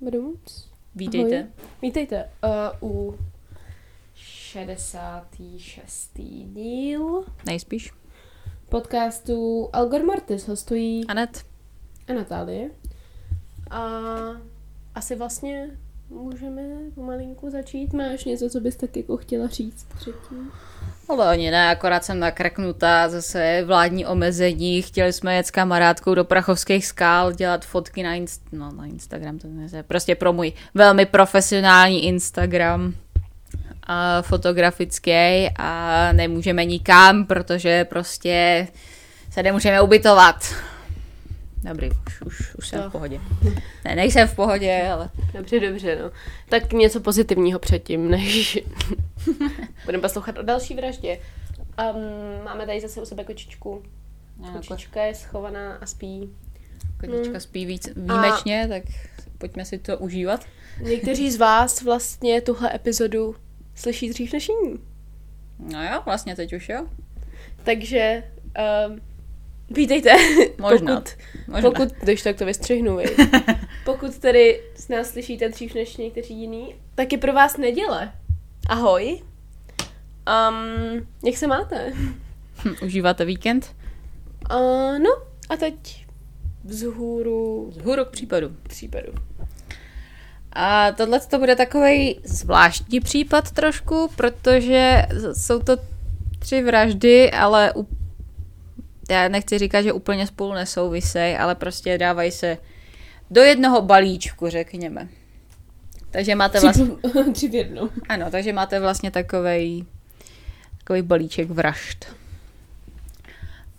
badum. Vítejte. Ahoj. Vítejte uh, u 66. díl Nejspíš. podcastu Algor Martis hostují Anet. a Natálie. A asi vlastně můžeme pomalinku začít. Máš něco, co bys tak jako chtěla říct předtím? Ale ani ne, akorát jsem nakreknutá, zase vládní omezení, chtěli jsme jet s kamarádkou do Prachovských skál, dělat fotky na, inst- no, na Instagram, to ne, prostě pro můj velmi profesionální Instagram a fotografický a nemůžeme nikam, protože prostě se nemůžeme ubytovat. Dobrý, už, už, už jsem No. v pohodě. Ne, nejsem v pohodě, ale Dobře, dobře, no. Tak něco pozitivního předtím, než budeme poslouchat o další vraždě. Um, máme tady zase u sebe kočičku. Kočička je schovaná a spí. kočička spí víc výjimečně, tak pojďme si to užívat. Někteří z vás vlastně tuhle epizodu slyší dřív než jiní. No jo, vlastně teď už jo. Takže um, vítejte. Možná. Pokud, Možná. pokud, když tak to vystřihnu, vy. Pokud tedy s nás slyšíte dřív než někteří jiní, tak je pro vás neděle. Ahoj. Um, jak se máte? Hm, Užíváte víkend? Uh, no, a teď vzhůru Z hůru k případu. případu. A tohle to bude takový zvláštní případ trošku, protože jsou to tři vraždy, ale u... já nechci říkat, že úplně spolu nesouvisej, ale prostě dávají se do jednoho balíčku, řekněme. Takže máte vlastně... Tři, v jednom. Ano, takže máte vlastně takový takový balíček vražd.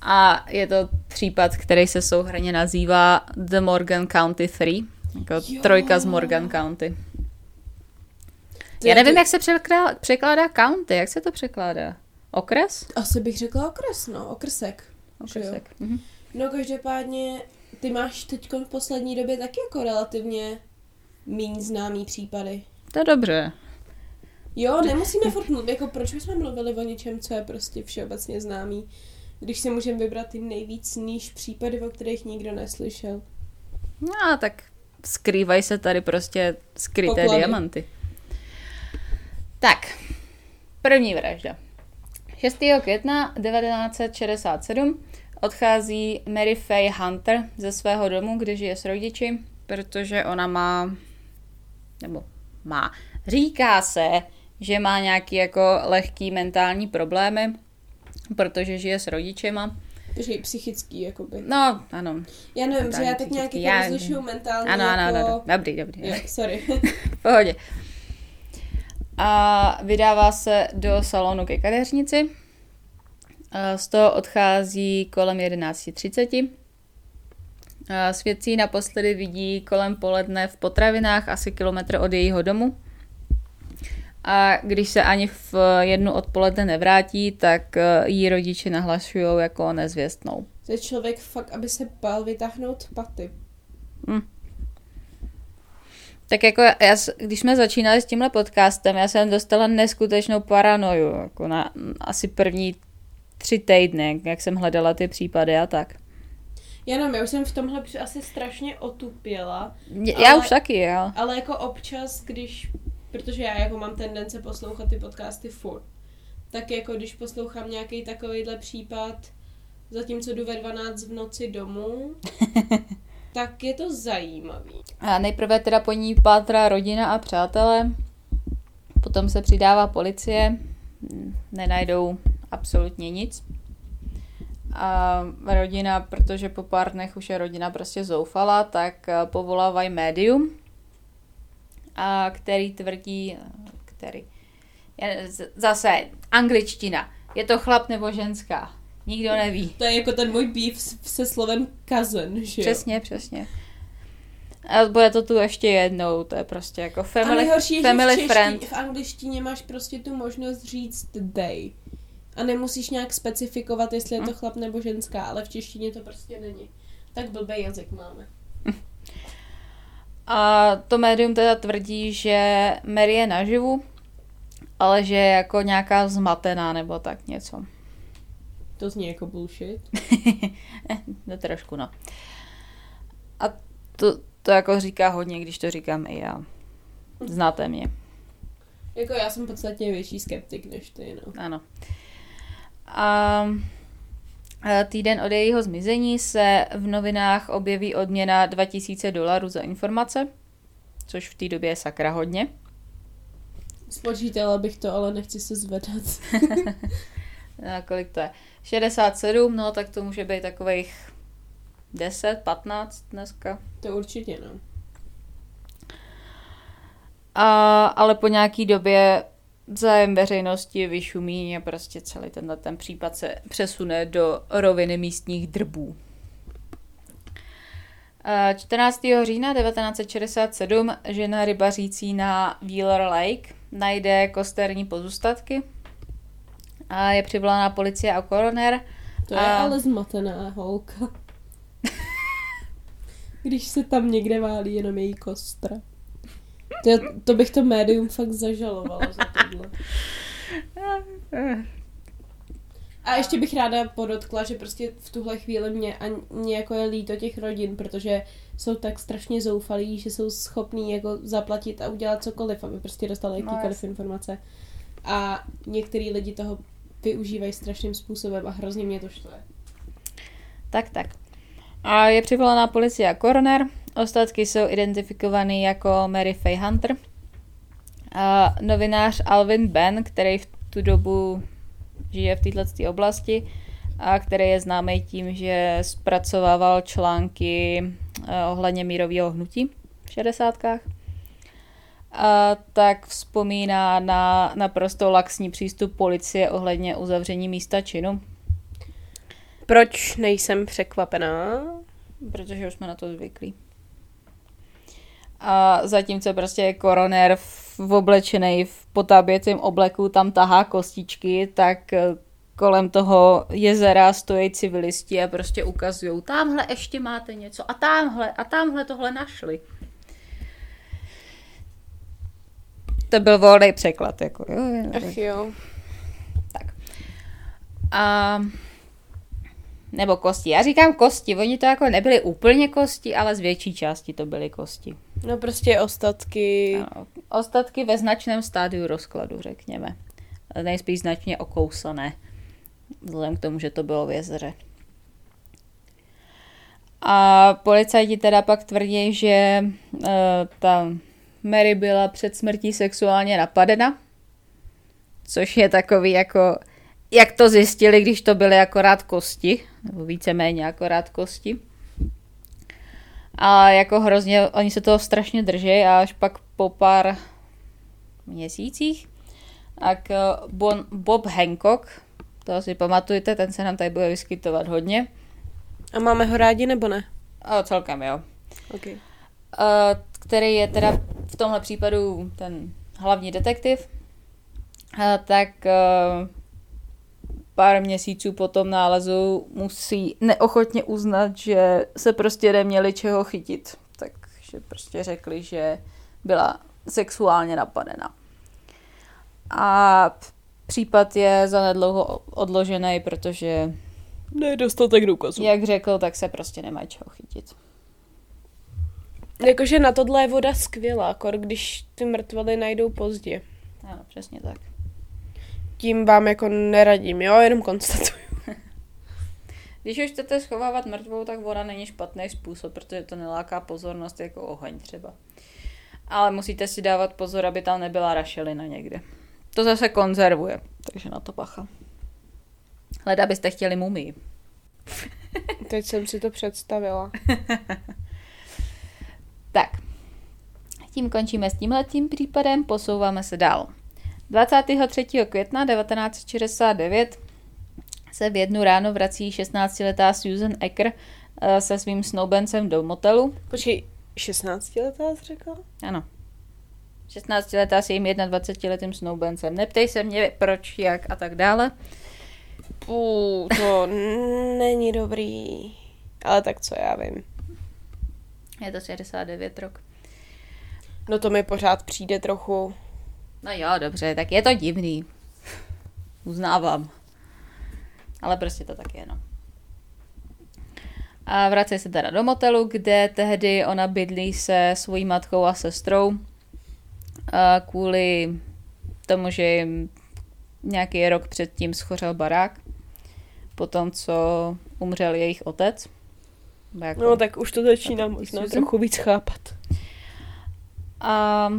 A je to případ, který se souhrně nazývá The Morgan County 3, jako Jo. trojka z Morgan County. To Já nevím, to- jak se překládá, překládá county, jak se to překládá? Okres? Asi bych řekla okres, no, okrsek. Okresek. Mhm. No každopádně, ty máš teď v poslední době taky jako relativně míň známý případy. To je dobře. Jo, nemusíme furt mluvit, jako proč bychom mluvili o něčem, co je prostě všeobecně známý, když si můžeme vybrat ty nejvíc níž případy, o kterých nikdo neslyšel. No, tak skrývají se tady prostě skryté Poklady. diamanty. Tak, první vražda. 6. května 1967 odchází Mary Faye Hunter ze svého domu, kde žije s rodiči, protože ona má, nebo má, říká se, že má nějaký jako lehký mentální problémy, protože žije s rodičema. Takže psychický, jakoby. No, ano. Já nevím, že Mentální, já tak nějak psychický, já- rozlišuju mentálně Ano, ano, jako... ano, dobrý, dobrý. Jo, sorry. V pohodě. A vydává se do salonu ke kadeřnici. Z toho odchází kolem 11.30. A Svědcí naposledy vidí kolem poledne v potravinách asi kilometr od jejího domu. A když se ani v jednu odpoledne nevrátí, tak eh, jí rodiče nahlašují jako nezvěstnou. To je člověk fakt, aby se bál vytáhnout paty. Tak jako já, když jsme začínali s tímhle podcastem, já jsem dostala neskutečnou paranoju, jako na asi první tři týdny, jak jsem hledala ty případy a tak. Já nevím, já už jsem v tomhle asi strašně otupěla, Já Ale- už taky, jo. ale jako občas, když, protože já jako mám tendence poslouchat ty podcasty furt, tak jako když poslouchám nějaký takovýhle případ, zatímco jdu ve 12 v noci domů, tak je to zajímavý. A nejprve teda po ní pátrá rodina a přátelé, potom se přidává policie, nenajdou absolutně nic. A rodina, protože po pár dnech už je rodina prostě zoufala, tak eh, povolávají médium, a který tvrdí, který, je- z- zase angličtina, je to chlap nebo ženská, nikdo neví. To je jako ten můj s- se slovem cousin, že jo? Přesně, přesně. A bude to tu ještě jednou, to je prostě jako A family, je, family že v, čeští, friend. v angličtině máš prostě tu možnost říct they. A nemusíš nějak specifikovat, jestli Hm. je to chlap nebo ženská, ale v češtině to prostě není. Tak blbý jazyk máme. A to médium teda tvrdí, že Mary je naživu, ale že je jako nějaká zmatená nebo tak něco. To zní jako bullshit. no trošku, no. A to, to jako říká hodně, když to říkám i já. Znáte mě, Jako já jsem podstatně větší skeptik než ty, no. ano. A týden od jejího zmizení se v novinách objeví odměna 2000 dolarů za informace, což v té době je sakra hodně. Spočítala bych to, ale nechci se zvedat. A kolik to je? 67, no tak to může být takových 10, 15 dneska. To určitě, no. A, ale po nějaký době zájem veřejnosti vyšumí a prostě celý tenhle ten případ se přesune do roviny místních drbů. A 14. října 1967 žena rybařící na Wheeler Lake najde kosterní pozůstatky a je přivolána policie a koroner. To je A- ale zmatená holka. Když se tam někde válí jenom její kostra. To, to bych to médium fakt zažalovala za tohle. A ještě bych ráda podotkla, že prostě v tuhle chvíli mě ani jako je líto těch rodin, protože jsou tak strašně zoufalí, že jsou schopní jako zaplatit a udělat cokoliv, aby prostě dostali No, jakýkoliv jasně. informace. A některý lidi toho využívají strašným způsobem a hrozně mě to štve. Tak, tak. A je přivolaná policie a koroner. Ostatky jsou identifikovaný jako Mary Faye Hunter. A novinář Alvin Ben, který v tu dobu žije v této oblasti a který je známý tím, že zpracovával články eh, ohledně mírového hnutí v 60. A tak vzpomíná na naprosto laxní přístup policie ohledně uzavření místa činu, Proč nejsem překvapená? protože už jsme na to zvyklí. A zatímco prostě v v oblečený v potáběcím obleku tam tahá kostičky, tak eh, kolem toho jezera stojí civilisti a prostě ukazují, tamhle ještě máte něco a tamhle a tamhle tohle našli. To byl volný překlad, jako jo. jo. Ach jo. A nebo kosti. Já říkám kosti, oni to jako nebyly úplně kosti, ale z větší části to byly kosti. No prostě ostatky. Ano. Ostatky ve značném stádiu rozkladu, řekněme. Nejspíš značně okousané, vzhledem k tomu, že to bylo v jezeře. A policajti teda pak tvrdí, že uh, ta Mary byla před smrtí sexuálně napadena, což je takový jako, jak to zjistili, když to byly akorát kosti, nebo víceméně akorát kosti. A jako hrozně, oni se toho strašně drží a až pak po pár měsících, tak eh, bon, Bob Hancock, to si pamatujete, ten se nám tady bude vyskytovat hodně. A máme ho rádi nebo ne? A celkem jo. Okay. Uh, který je teda tomhle případu ten hlavní detektiv, uh, tak uh, pár měsíců po tom nálezu musí neochotně uznat, že se prostě neměli čeho chytit. Takže prostě řekli, že byla sexuálně napadena. A případ je zanedlouho odložený, protože, Ne, dostatek důkazů. jak řekl, tak se prostě nemají čeho chytit. Jakože na tohle je voda skvělá, kor když ty mrtvoly najdou pozdě. Ano, přesně tak. Tím vám jako neradím, jo, jenom konstatuju. Když už chcete schovávat mrtvou, tak voda není špatný způsob, protože to neláká pozornost jako oheň třeba. Ale musíte si dávat pozor, aby tam nebyla rašelina někde. To zase konzervuje, takže na to pacha. Hleda byste chtěli mumii. Teď jsem si to představila. Tak, tím končíme s tímhletím případem, posouváme se dál. 23. května 1969 se v jednu ráno vrací 16-letá Susan Ecker eh, se svým snoubencem do motelu. Počkej, 16 letá jsi řekla? Ano. 16 letá s jejím 21-letým snoubencem. Neptej se mě proč, jak a tak dále. Pů, to není dobrý. Ale tak co já vím. Je to 69 rok. No to mi pořád přijde trochu... No jo, dobře, tak je to divný. Uznávám. Ale prostě to tak je, no. A vrací se teda do motelu, kde tehdy ona bydlí se svojí matkou a sestrou. A kvůli tomu, že jim nějaký rok předtím schořel barák. Potom, co umřel jejich otec. Jako no tak už to začíná možná trochu víc chápat. A,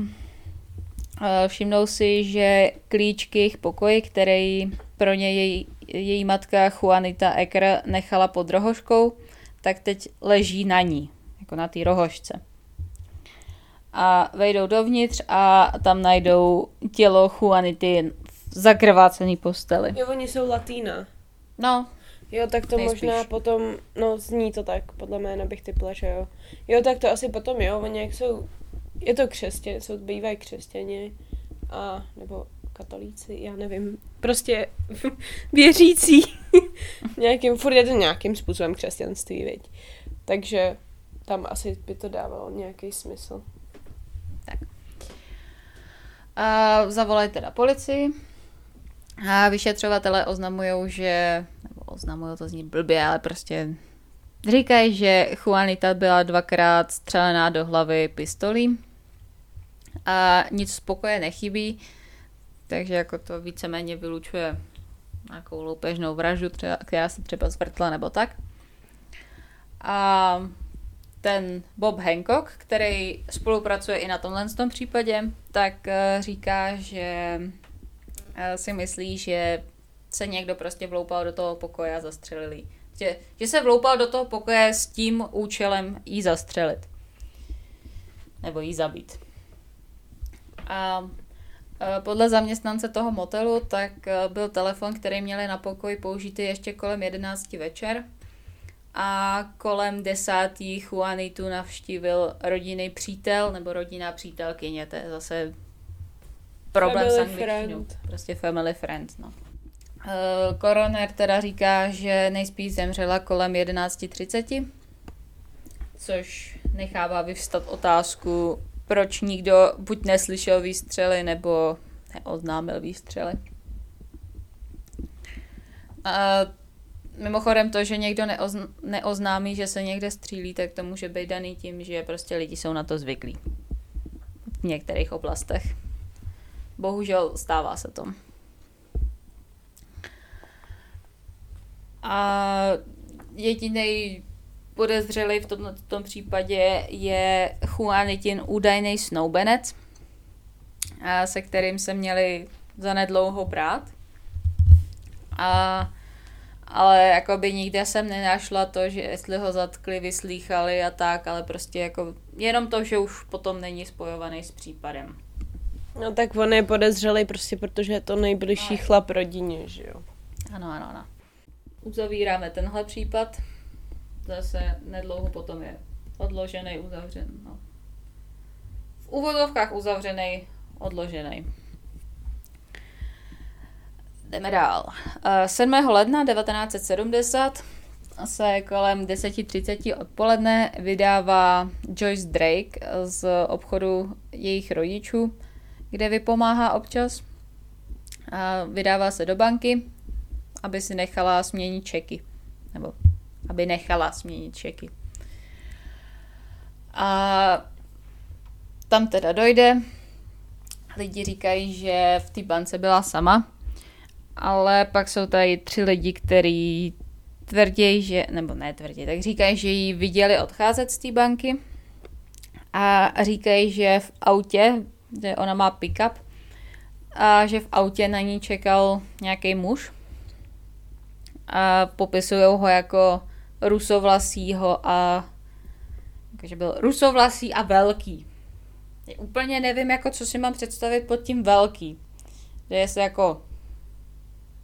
a všimnou si, že klíč k jejich pokoji, který pro ně její, její matka Juanita Eker nechala pod rohoškou, tak teď leží na ní, jako na té rohošce. A vejdou dovnitř a tam najdou tělo Juanity v zakrvácený posteli. Jo, oni jsou latína. No. Jo, tak to nejspíš. možná potom, no zní to tak, podle jména bych typla, že jo. Jo, tak to asi potom jo, oni jak jsou, je to křesťané, jsou, bývají křesťané, a, nebo katolíci, já nevím, prostě věřící nějakým, furt je to nějakým způsobem křesťanství, viď. Takže tam asi by to dávalo nějaký smysl. Tak. A zavolaj teda policii. A vyšetřovatele oznamují, že, oznamují to zní blbě, ale prostě říkají, že Juanita byla dvakrát střelená do hlavy pistolí a nic spokoje nechybí, takže jako to víceméně vylučuje nějakou loupežnou vraždu, která se třeba zvrtla nebo tak. A ten Bob Hancock, který spolupracuje i na tomhle tom případě, tak eh, říká, že eh, si myslí, že se někdo prostě vloupal do toho pokoje a zastřelili. Že, že se vloupal do toho pokoje s tím účelem jí zastřelit. Nebo jí zabít. A Eh, podle zaměstnance toho motelu, tak eh, byl telefon, který měli na pokoji použitý ještě kolem 11 večer a kolem desátý Juanitu navštívil rodinný přítel nebo rodinná přítelkyně, to je zase problém family s angličtinou. Prostě family friend, no. Uh, koroner teda říká, že nejspíš zemřela kolem 11.30, což nechává vyvstat otázku, proč nikdo buď neslyšel výstřely, nebo neoznámil výstřely. A mimochodem to, že někdo neozn- neoznámí, že se někde střílí, tak to může být daný tím, že prostě lidi jsou na to zvyklí. V některých oblastech. Bohužel stává se to. A jediný podezřelý v tom, v tom případě je Juanitin údajný snoubenec, se kterým se měli zanedlouho brát. A, ale jakoby nikde jsem nenašla to, že jestli ho zatkli, vyslýchali a tak, ale prostě jako jenom to, že už potom není spojovaný s případem. No tak on je podezřelý prostě, protože je to nejbližší no. chlap rodině, že jo? Ano, ano, ano. Uzavíráme tenhle případ zase nedlouho potom je odložený, uzavřen. No. V úvodovkách uzavřený, odložený. Jdeme dál. 7. Eh, ledna 1970 se kolem 10.30 odpoledne vydává Joyce Drake z obchodu jejich rodičů, kde vypomáhá občas. A vydává se do banky, aby si nechala směnit čeky. Nebo aby nechala změnit čeky. A tam teda dojde. Lidi říkají, že v té bance byla sama, ale pak jsou tady tři lidi, kteří tvrdí, že, nebo ne tvrdí, tak říkají, že ji viděli odcházet z té banky a říkají, že v autě, že ona má pick-up, a že v autě na ní čekal nějaký muž a popisují ho jako rusovlasího a takže byl rusovlasý a velký. Já úplně nevím, jako co si mám představit pod tím velký. Že je jako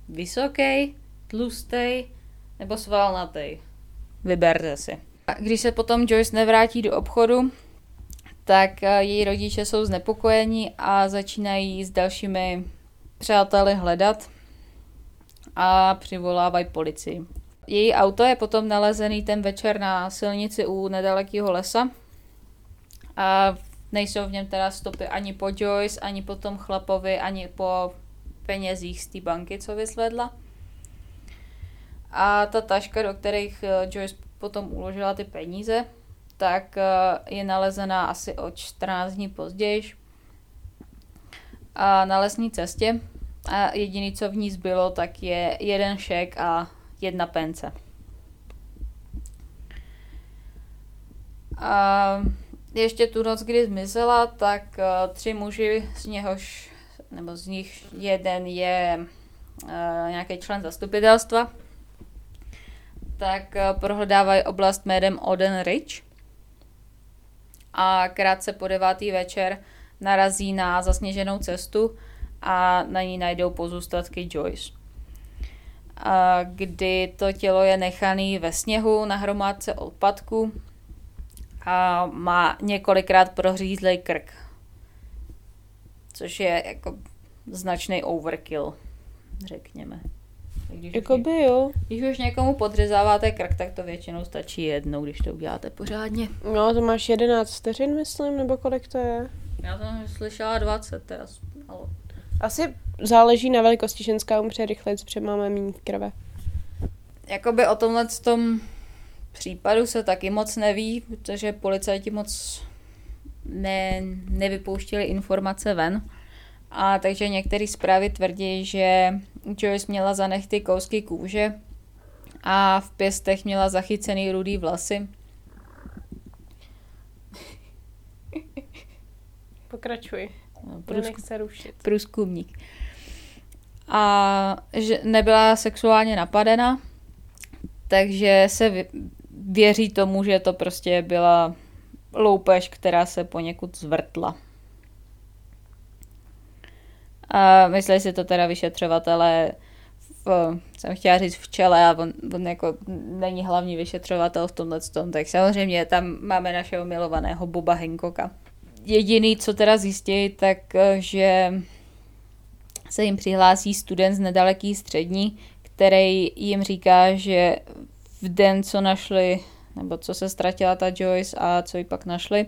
vysoký, tlustý nebo svalnatý. Vyberte si. A když se potom Joyce nevrátí do obchodu, tak eh, její rodiče jsou znepokojení a začínají s dalšími přáteli hledat a přivolávají policii. Její auto je potom nalezený ten večer na silnici u nedalekého lesa a nejsou v něm teda stopy ani po Joyce, ani po tom chlapovi, ani po penězích z té banky, co vyzvedla. A ta taška, do kterých eh, Joyce potom uložila ty peníze, tak eh, je nalezená asi o 14 dní později a na lesní cestě. A jediný, co v ní zbylo, tak je jeden šek a jedna pence. A ještě tu noc, kdy zmizela, tak uh, tři muži, z něhož, nebo z nich jeden je uh, nějaký člen zastupitelstva, tak uh, prohledávají oblast jménem Oden Ridge a krátce po devátý večer narazí na zasněženou cestu a na ní najdou pozůstatky Joyce. A kdy to tělo je nechané ve sněhu na hromádce odpadku a má několikrát prohřízlej krk. Což je jako značný overkill, řekněme. Když Jakoby už, jo. Když už někomu podřezáváte krk, tak to většinou stačí jednou, když to uděláte pořádně. No, to máš 11 vteřin, myslím, nebo kolik to je? Já jsem slyšela 20, teda ale... Asi záleží na velikosti ženská umře rychleji, protože máme méně krve. Jakoby o tomhle tom případu se taky moc neví, protože policajti moc ne, nevypouštěli informace ven. A takže některé zprávy tvrdí, že Joyce měla za nechty kousky kůže a v pěstech měla zachycený rudý vlasy. Pokračuj. Průzkum, se rušit. Průzkumník. A že nebyla sexuálně napadena, takže se věří tomu, že to prostě byla loupež, která se poněkud zvrtla. A myslí si to teda vyšetřovatele v, jsem chtěla říct v čele a on, on jako není hlavní vyšetřovatel v tomhle tom, tak samozřejmě tam máme našeho milovaného Boba Hancocka. Jediný, co teda zjistí, tak že se jim přihlásí student z nedaleký střední, který jim říká, že v den, co našli, nebo co se ztratila ta Joyce a co ji pak našli,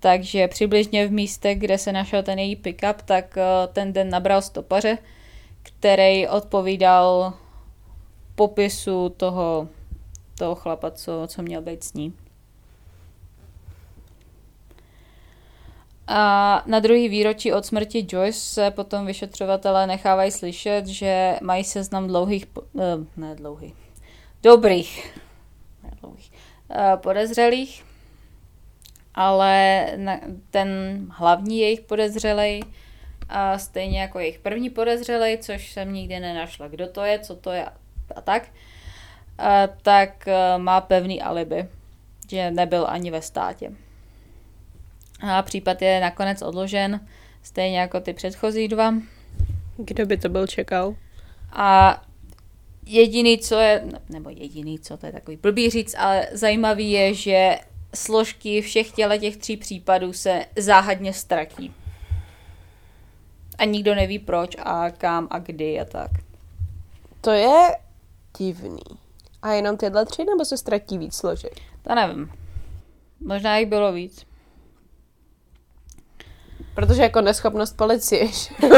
takže přibližně v místě, kde se našel ten její pickup, tak eh, ten den nabral stopaře, který odpovídal popisu toho, toho chlapa, co, co měl být s ní. A na druhý výročí od smrti Joyce se potom vyšetřovatelé nechávají slyšet, že mají seznam dlouhých, eh, ne dlouhých, dobrých, ne dlouhých, eh, podezřelých, ale ten hlavní jejich podezřelej, a stejně jako jejich první podezřelej, což jsem nikdy nenašla, kdo to je, co to je a tak, a tak e, má pevný alibi, že nebyl ani ve státě. A případ je nakonec odložen, stejně jako ty předchozí dva. Kdo by to byl čekal? A jediný, co je, nebo jediný, co to je takový blbý říct, ale zajímavý je, že složky všech těle těch tří případů se záhadně ztratí. A nikdo neví proč a kam a kdy a tak. To je divný. A jenom tyhle tři, nebo se ztratí víc složek? To nevím. Možná jich bylo víc. Protože jako neschopnost policie,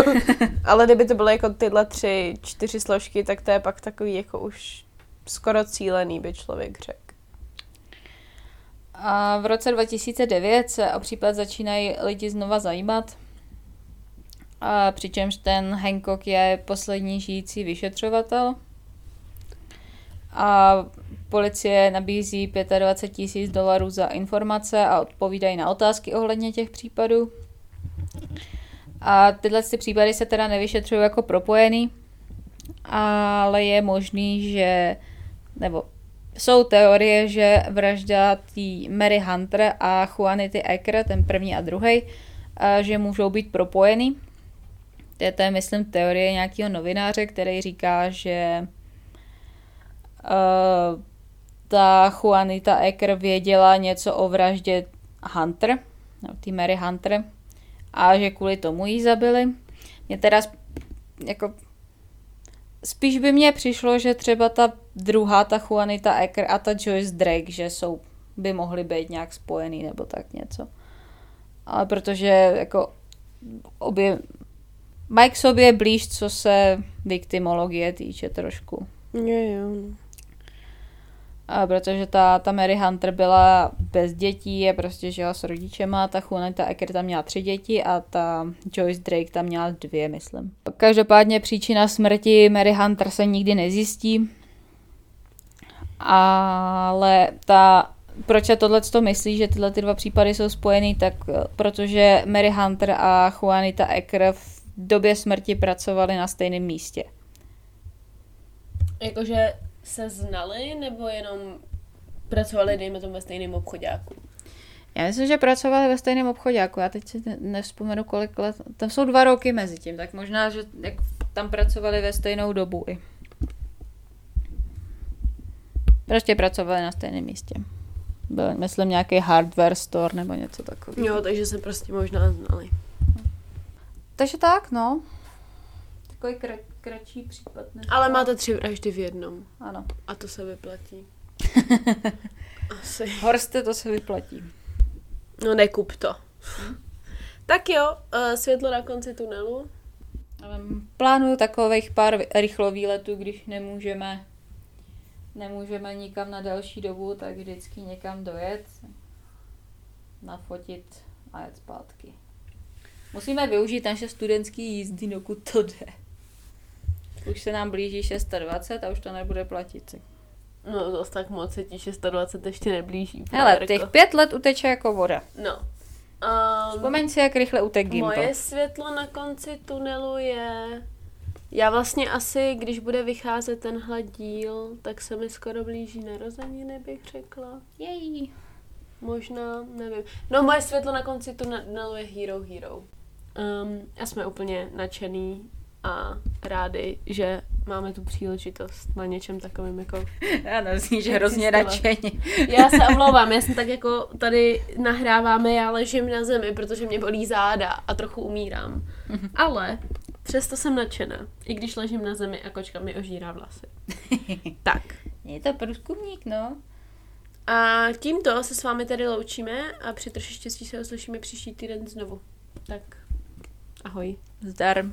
Ale kdyby to byly jako tyhle tři, čtyři složky, tak to je pak takový jako už skoro cílený, by člověk řekl. A v roce 2009 se o případ začínají lidi znova zajímat, a přičemž ten Hancock je poslední žijící vyšetřovatel. A policie nabízí 25 tisíc dolarů za informace a odpovídají na otázky ohledně těch případů. A tyhle ty případy se teda nevyšetřují jako propojený, ale je možný, že, nebo jsou teorie, že vražda tý Mary Hunter a Juanity Ecker, ten první a druhý, že můžou být propojený. To je, to je, myslím, teorie nějakého novináře, který říká, že uh, ta Juanita Ecker věděla něco o vraždě Hunter, no, tý Mary Hunter, a že kvůli tomu jí zabili. Mě teda jako spíš by mně přišlo, že třeba ta druhá, ta Juanita Ecker a ta Joyce Drake, že jsou, by mohly být nějak spojený nebo tak něco. Ale protože jako obě, Mike sobě blíž, co se viktimologie týče trošku. Jo, jo. Protože ta, ta Mary Hunter byla bez dětí, je prostě žila s rodičema, ta Juanita Ecker tam měla tři děti a ta Joyce Drake tam měla dvě, myslím. Každopádně příčina smrti Mary Hunter se nikdy nezjistí, ale ta, proč se tohle to myslí, že tyhle ty dva případy jsou spojený, tak eh, protože Mary Hunter a Juanita Ecker v době smrti pracovali na stejném místě. Jakože se znali, nebo jenom pracovali, dejme tomu, ve stejném obchodáku? Já myslím, že pracovali ve stejném obchodě, jako já teď si ne- nevzpomenu, kolik let, tam jsou dva roky mezi tím, tak možná, že jak tam pracovali ve stejnou dobu i. Prostě pracovali na stejném místě. Byl, myslím, nějaký hardware store nebo něco takového. Jo, takže se prostě možná znali. Takže tak, no. Takový kra- kratší případ. Než Ale máte tři vraždy v jednom. Ano. A to se vyplatí. Asi. Horste, to se vyplatí. No nekup to. tak jo, uh, světlo na konci tunelu. Plánuju takových pár rychlovýletů, když nemůžeme nemůžeme nikam na další dobu, tak vždycky někam dojet, nafotit a jet zpátky. Musíme využít naše studentské jízdy, dokud to jde. Už se nám blíží 620 a už to nebude platit. No zase tak moc se ti 620 ještě neblíží. Hele, Párko. těch pět let uteče jako voda. No. Um, Vzpomeň si, jak rychle utek Gimpl. Moje světlo na konci tunelu je... Já vlastně asi, když bude vycházet tenhle díl, tak se mi skoro blíží narozeniny, bych řekla. Jej. Možná, nevím. No moje světlo na konci tunelu je Hero Hero. Um, a jsme úplně nadšený a rádi, že máme tu příležitost na něčem takovým jako... Ano, zní, že hrozně nadšeně. Já se omlouvám, já jsem tak jako tady nahráváme, já ležím na zemi, protože mě bolí záda a trochu umírám. Ale přesto jsem nadšená, i když ležím na zemi a kočka mi ožírá vlasy. tak. Je to průzkumník, no. A tímto se s vámi tady loučíme a při troši štěstí se uslyšíme příští týden znovu. Tak ahoj. Zdar.